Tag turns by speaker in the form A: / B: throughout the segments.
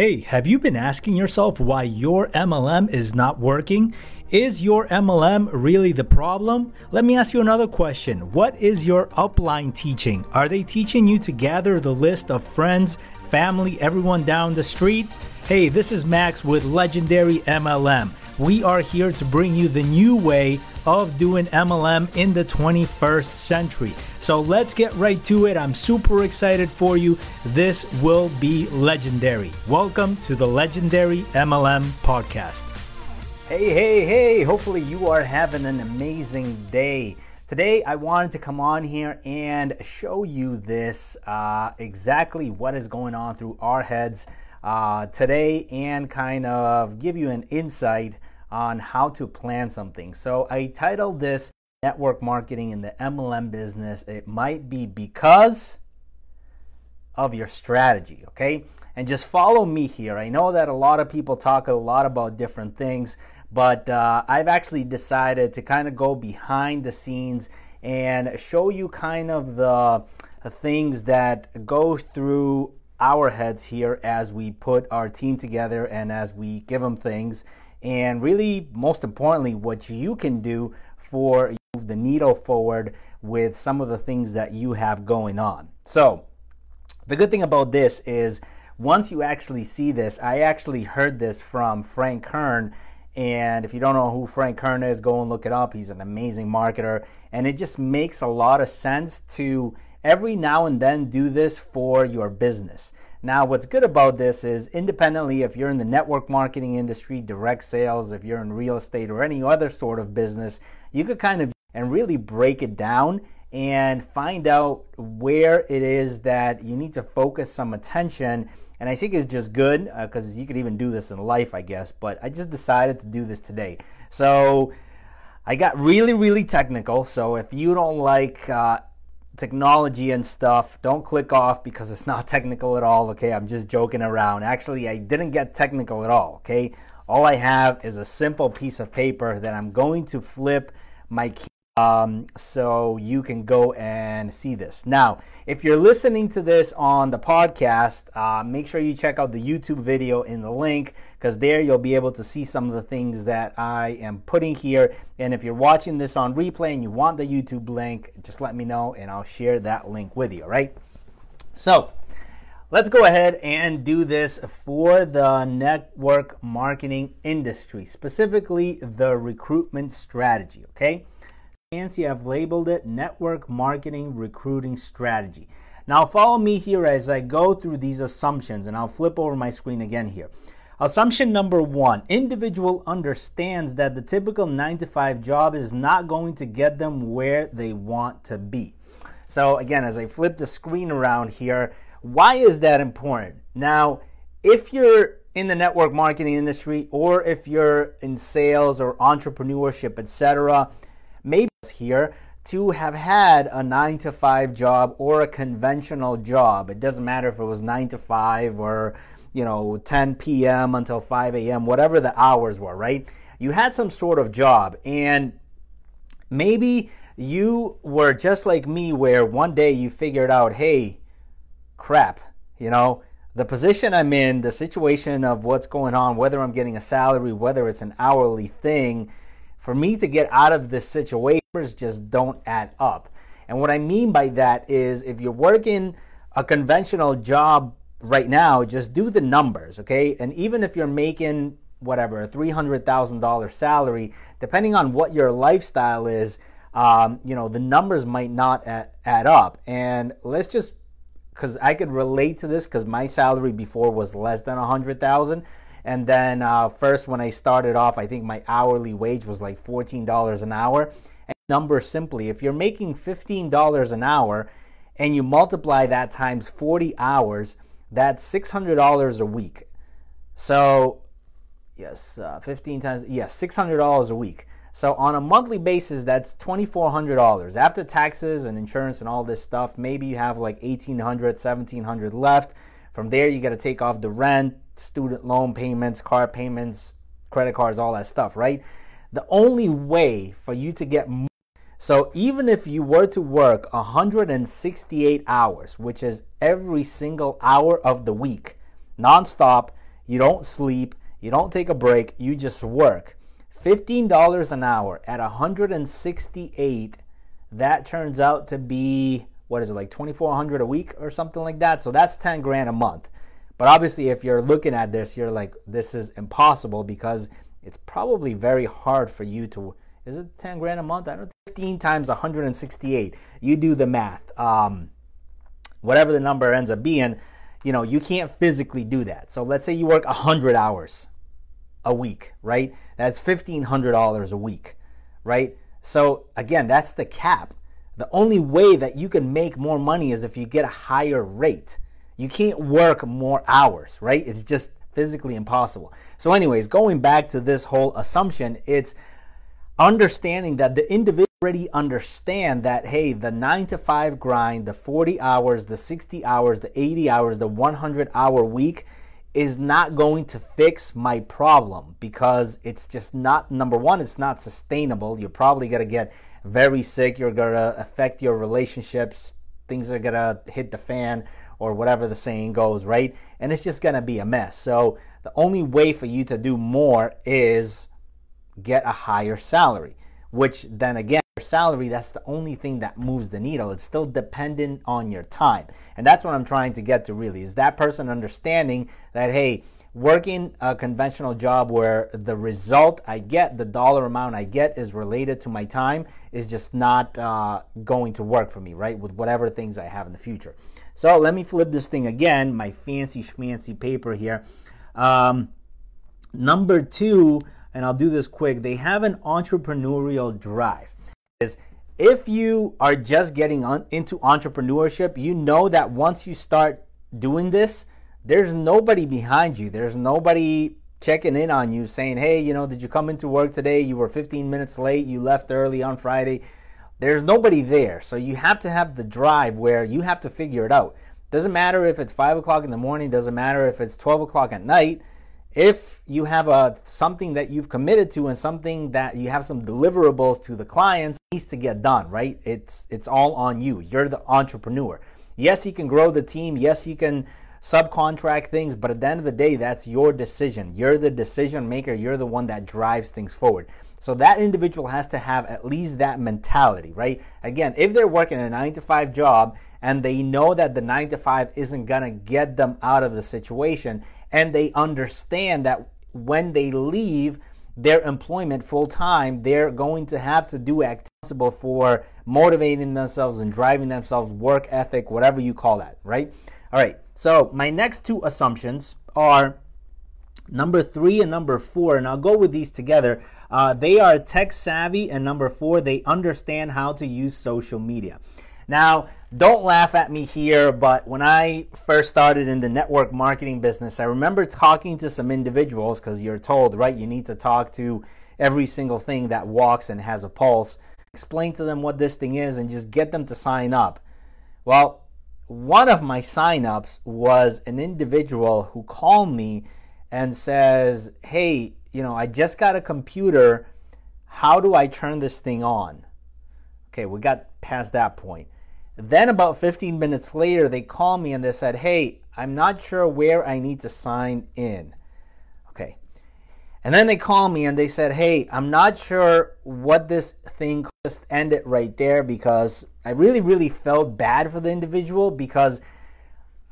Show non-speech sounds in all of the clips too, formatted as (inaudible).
A: Hey, have you been asking yourself why your MLM is not working? Is your MLM really the problem? Let me ask you another question. What is your upline teaching? Are they teaching you to gather the list of friends, family, everyone down the street? Hey, this is Max with Legendary MLM. We are here to bring you the new way of doing MLM in the 21st century. So let's get right to it. I'm super excited for you. This will be legendary. Welcome to the Legendary MLM podcast. Hey, hey, hey. Hopefully, you are having an amazing day. Today, I wanted to come on here and show you this uh, exactly what is going on through our heads uh, today and kind of give you an insight on how to plan something. So I titled this Network Marketing in the MLM Business. It might be because of your strategy, okay? And just follow me here. I know that a lot of people talk a lot about different things, but uh, I've actually decided to kind of go behind the scenes and show you kind of the things that go through our heads here as we put our team together and as we give them things and really, most importantly, what you can do for move the needle forward with some of the things that you have going on. So, the good thing about this is once you actually see this, I actually heard this from Frank Kern. And if you don't know who Frank Kern is, go and look it up. He's an amazing marketer. And it just makes a lot of sense to every now and then do this for your business. Now, what's good about this is independently, if you're in the network marketing industry, direct sales, if you're in real estate or any other sort of business, you could kind of and really break it down and find out where it is that you need to focus some attention. And I think it's just good because uh, you could even do this in life, I guess. But I just decided to do this today. So I got really, really technical. So if you don't like uh, technology and stuff, don't click off because it's not (laughs) technical at all, okay? I'm just joking around. Actually, I didn't get technical at all, okay? All I have is a simple piece of paper that I'm going to flip my key um, so you can go and see this. Now, if you're listening to this on the podcast, uh, make sure you check out the YouTube video in the link because there you'll be able to see some of the things that I am putting here. And if you're watching this on replay and you want the YouTube link, just let me know and I'll share that link with you, all right? So, let's go ahead and do this for the network marketing industry, specifically the recruitment strategy, okay? Fancy, I've labeled it Network Marketing Recruiting Strategy. Now follow me here as I go through these assumptions and I'll flip over my screen again here. Assumption number one, individual understands that the typical nine to five job is not going to get them where they want to be. So again, as I flip the screen around here, why is that important? Now, if you're in the network marketing industry or if you're in sales or entrepreneurship, etc., here to have had a 9 to 5 job or a conventional job. It doesn't matter if it was 9 to 5 or, you know, 10 p.m. until 5 a.m., whatever the hours were, right? You had some sort of job and maybe you were just like me where one day you figured out, "Hey, crap, you know, the position I'm in, the situation of what's going on, whether I'm getting a salary, whether it's an hourly thing, for me to get out of this situation just don't add up. And what I mean by that is if you're working a conventional job right now, just do the numbers, okay? And even if you're making whatever, a $300,000 salary, depending on what your lifestyle is, um, you know, the numbers might not add, add up. And let's just, because I could relate to this because my salary before was less than a 100,000. And then uh, first, when I started off, I think my hourly wage was like $14 an hour. And number simply, if you're making $15 an hour and you multiply that times 40 hours, that's $600 a week. So, yes, uh, 15 times, yes, $600 a week. So on a monthly basis, that's $2,400 after taxes and insurance and all this stuff. Maybe you have like 1,800, 1,700 left. From there, you got to take off the rent, student loan payments, car payments, credit cards, all that stuff, right? The only way for you to get more, so even if you were to work 168 hours, which is every single hour of the week, nonstop, you don't sleep, you don't take a break, you just work. $15 an hour at 168 that turns out to be what is it like 2400 a week or something like that so that's 10 grand a month but obviously if you're looking at this you're like this is impossible because it's probably very hard for you to is it 10 grand a month? I don't know 15 times 168 you do the math. Um, whatever the number ends up being you know you can't physically do that. So let's say you work 100 hours a week right? That's $1500 a week right? So again, that's the cap. The only way that you can make more money is if you get a higher rate. You can't work more hours, right? It's just physically impossible. So, anyways, going back to this whole assumption, it's understanding that the individual already understand that hey, the 9 to 5 grind, the 40 hours, the 60 hours, the 80 hours, the 100 hour week is not going to fix my problem because it's just not number one it's not sustainable you're probably going to get very sick you're going to affect your relationships things are going to hit the fan or whatever the saying goes right and it's just going to be a mess so the only way for you to do more is get a higher salary which then again salary, that's the only thing that moves the needle. It's still dependent on your time. And that's what I'm trying to get to really is that person understanding that, hey, working a conventional job where the result I get, the dollar amount I get is related to my time is just not uh, going to work for me, right? With whatever things I have in the future. So let me flip this thing again, my fancy schmancy paper here. Um, number two, and I'll do this quick, they have an entrepreneurial drive is if you are just getting on, into entrepreneurship, you know that once you start doing this, there's nobody behind you. There's nobody checking in on you saying, hey, you know, did you come into work today? You were 15 minutes late. You left early on Friday. There's nobody there. So you have to have the drive where you have to figure it out. Doesn't matter if it's 5 o'clock in the morning, doesn't matter if it's 12 o'clock at night. If you have a something that you've committed to and something that you have some deliverables to the clients needs to get done right? It's it's all on you. You're the entrepreneur. Yes you can grow the team. Yes you can subcontract things but at the end of the day that's your decision. You're the decision maker. You're the one that drives things forward so that individual has to have at least that mentality right again if they're working a 9 to 5 job and they know that the 9 to 5 isn't to get them out of the situation and they understand that when they leave their employment full time, they're going to have to do accountable for motivating themselves and driving themselves, work ethic, whatever you call that, right? All right. So my next two assumptions are number three and number four, and I'll go with these together. Uh, they are tech savvy, and number four, they understand how to use social media. Now, don't laugh at me here, but when I first started in the network marketing business, I remember talking to some individuals because you're told, right, you need to talk to every single thing that walks and has a pulse, explain to them what this thing is, and just get them to sign up. Well, one of my signups was an individual who called me and says, Hey, you know, I just got a computer. How do I turn this thing on? Okay, we got past that point. Then, about 15 minutes later, they called me and they said, Hey, I'm not sure where I need to sign in. Okay. And then they called me and they said, Hey, I'm not sure what this thing just ended right there because I really, really felt bad for the individual because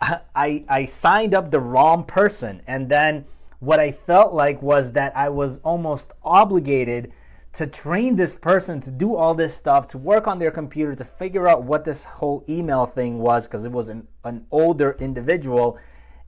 A: I, I signed up the wrong person. And then what I felt like was that I was almost obligated to train this person to do all this stuff, to work on their computer, to figure out what this whole email thing was, because it was an, an older individual.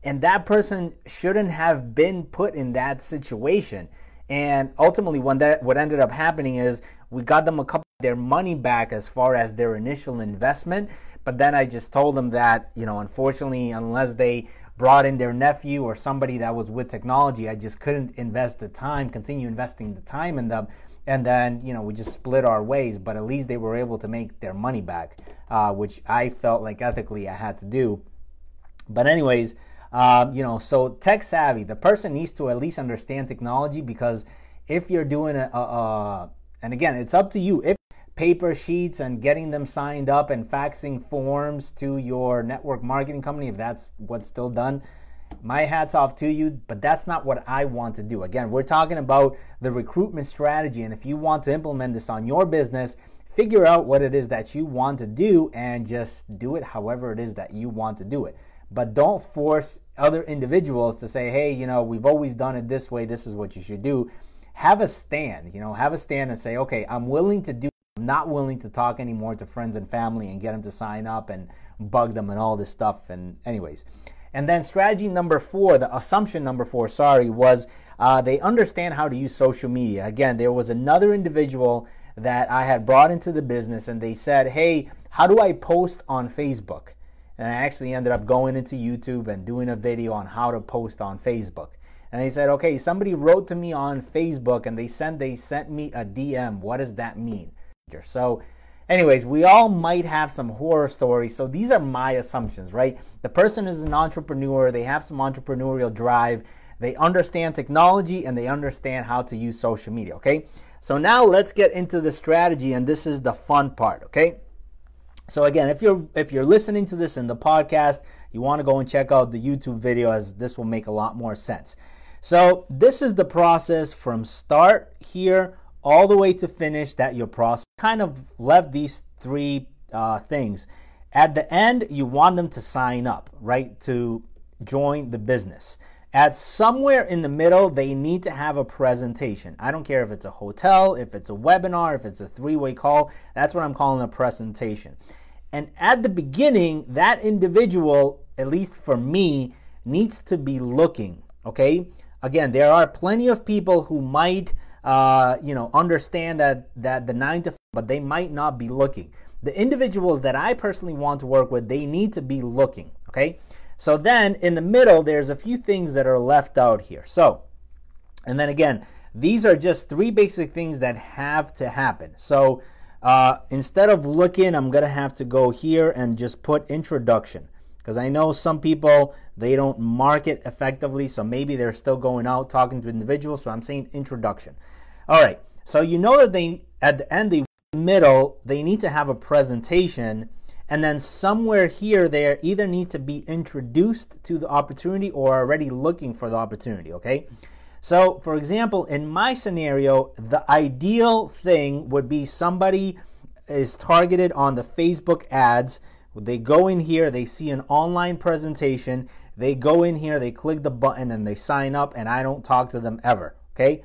A: And that person shouldn't have been put in that situation. And ultimately, when that what ended up happening is we got them a couple of their money back as far as their initial investment. But then I just told them that, you know, unfortunately, unless they brought in their nephew or somebody that was with technology, I just couldn't invest the time, continue investing the time in them. And then you know we just split our ways but at least they were able to make their money back uh, which i felt like ethically i had to do. But anyways uh, you know so tech savvy the person needs to at least understand technology because if you're doing a, a, a and again it's up to you. If paper sheets and getting them signed up and faxing forms to your network marketing company if that's what's still done my hat's off to you, but that's not what I want to do. Again, we're talking about the recruitment strategy, and if you want to implement this on your business, figure out what it is that you want to do and just do it however it is that you want to do it. But don't force other individuals to say, hey, you know, we've always done it this way, this is what you should do. Have a stand, you know, have a stand and say, okay, I'm willing to do, Not willing to talk anymore to friends and family and get them to sign up and bug them and all this stuff. And, anyways. And then strategy number four, the assumption number four, sorry, was uh, they understand how to use social media. Again, there was another individual that I had brought into the business and they said, hey, how do I post on Facebook? And I actually ended up going into YouTube and doing a video on how to post on Facebook. And they said, okay, somebody wrote to me on Facebook and they sent they sent me a DM. What does that mean? So anyways, we all might have some horror stories. So these are my assumptions, right? The person is an entrepreneur, they have some entrepreneurial drive, they understand technology and they understand how to use social media, okay? So now let's get into the strategy and this is the fun part, okay? So again, if you're if you're listening to this in the podcast, you want to go and check out the YouTube video as this will make a lot more sense. So this is the process from start here all the way to finish that your prospect kind of left these three uh, things. At the end, you want them to sign up, right, to join the business. At somewhere in the middle, they need to have a presentation. I don't care if it's a hotel, if it's a webinar, if it's a three way call. That's what I'm calling a presentation. And at the beginning, that individual, at least for me, needs to be looking. Okay. Again, there are plenty of people who might, uh, you know, understand that that the nine to, but they might not be looking. The individuals that I personally want to work with, they need to be looking. Okay. So then in the middle, there's a few things that are left out here. So, and then again, these are just three basic things that have to happen. So uh, instead of looking, I'm going to have to go here and just put introduction because I know some people they don't market effectively, so maybe they're still going out talking to individuals. So I'm saying introduction. All right. So you know that they at the end, the middle, they need to have a presentation, and then somewhere here they either need to be introduced to the opportunity or already looking for the opportunity. Okay. So, for example, in my scenario, the ideal thing would be somebody is targeted on the Facebook ads. They go in here, they see an online presentation, they go in here, they click the button, and they sign up, and I don't talk to them ever. Okay?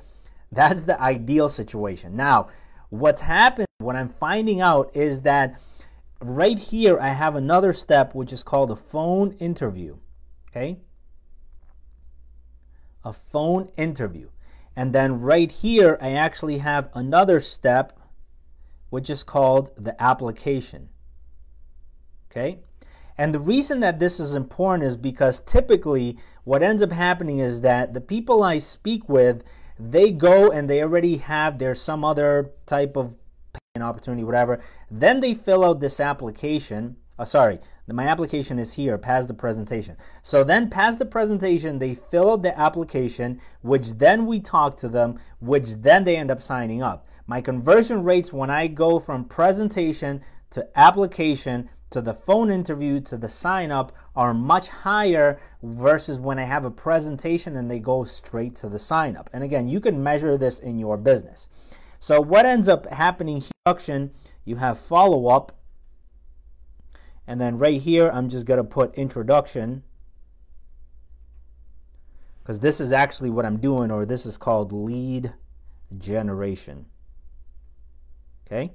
A: That's the ideal situation. Now, what's happened, what I'm finding out is that right here, I have another step which is called a phone interview. Okay? a phone interview. And then right here, I actually have another step, which is called the application. Okay? And the reason that this is important is because typically what ends up happening is that the people I speak with, they go and they already have their some other type of opportunity, whatever. Then they fill out this application. Oh, sorry, my application is here, pass the presentation. So then pass the presentation, they fill out the application, which then we talk to them, which then they end up signing up. My conversion rates when I go from presentation to application to the phone interview to the sign up are much higher versus when I have a presentation and they go straight to the sign up. And again, you can measure this in your business. So what ends up happening here, you have follow up and then right here, I'm just going to put introduction because this is actually what I'm doing, or this is called lead generation. Okay.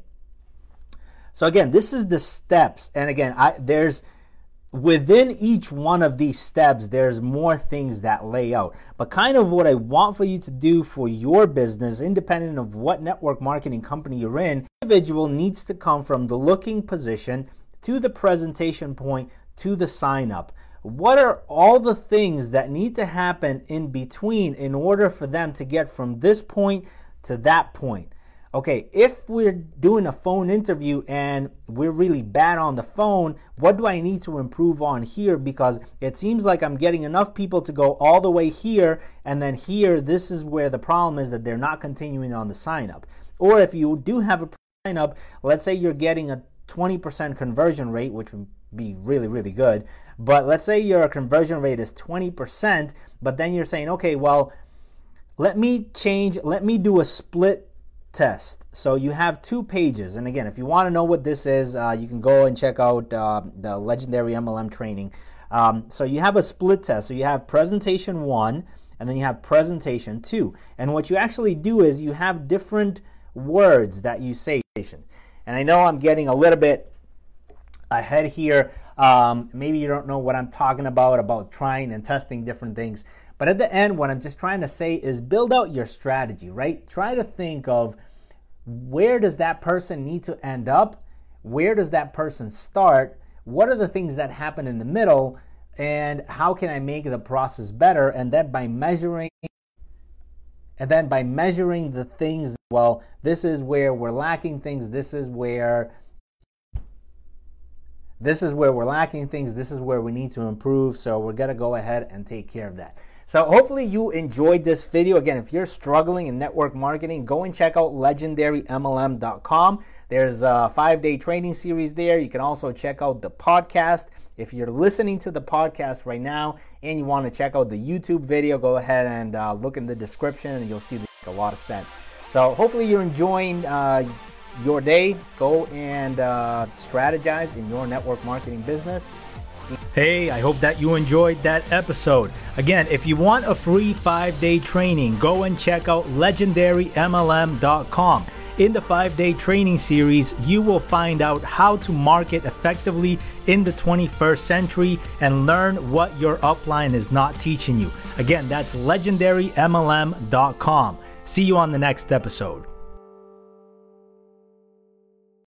A: So again, this is the steps, and again, I there's within each one of these steps, there's more things that lay out. But kind of what I want for you to do for your business, independent of what network marketing company you're in, individual needs to come from the looking position to the presentation point to the sign up. What are all the things that need to happen in between in order for them to get from this point to that point? Okay, if we're doing a phone interview and we're really bad on the phone, what do I need to improve on here? Because it seems like I'm getting enough people to go all the way here, and then here, this is where the problem is that they're not continuing on the sign up. Or if you do have a sign up, let's say you're getting a 20% conversion rate, which would be really, really good. But let's say your conversion rate is 20%, but then you're saying, okay, well, let me change, let me do a split test. So you have two pages. And again, if you want to know what this is, uh, you can go and check out uh, the legendary MLM training. Um, so you have a split test. So you have presentation one, and then you have presentation two. And what you actually do is you have different words that you say. And I know I'm getting a little bit ahead here. Um, maybe you don't know what I'm talking about, about trying and testing different things. But at the end, what I'm just trying to say is build out your strategy, right? Try to think of where does that person need to end up? Where does that person start? What are the things that happen in the middle? And how can I make the process better? And then by measuring and then by measuring the things, well, this is where we're lacking things, this is where this is where we're lacking things, this is where we need to improve. So we're gonna go ahead and take care of that. So hopefully you enjoyed this video. Again, if you're struggling in network marketing, go and check out legendarymlm.com. There's a five-day training series there. You can also check out the podcast. If you're listening to the podcast right now and you want to check out the YouTube video, go ahead and uh, look in the description and you'll see a lot of sense. So hopefully you're enjoying uh, your day. Go and uh, strategize in your network marketing business.
B: Hey, I hope that you enjoyed that episode. Again, if you want a free five day training, go and check out legendarymlm.com. In the five day training series, you will find out how to market effectively in the 21st century and learn what your upline is not teaching you. Again, that's legendarymlm.com. See you on the next episode.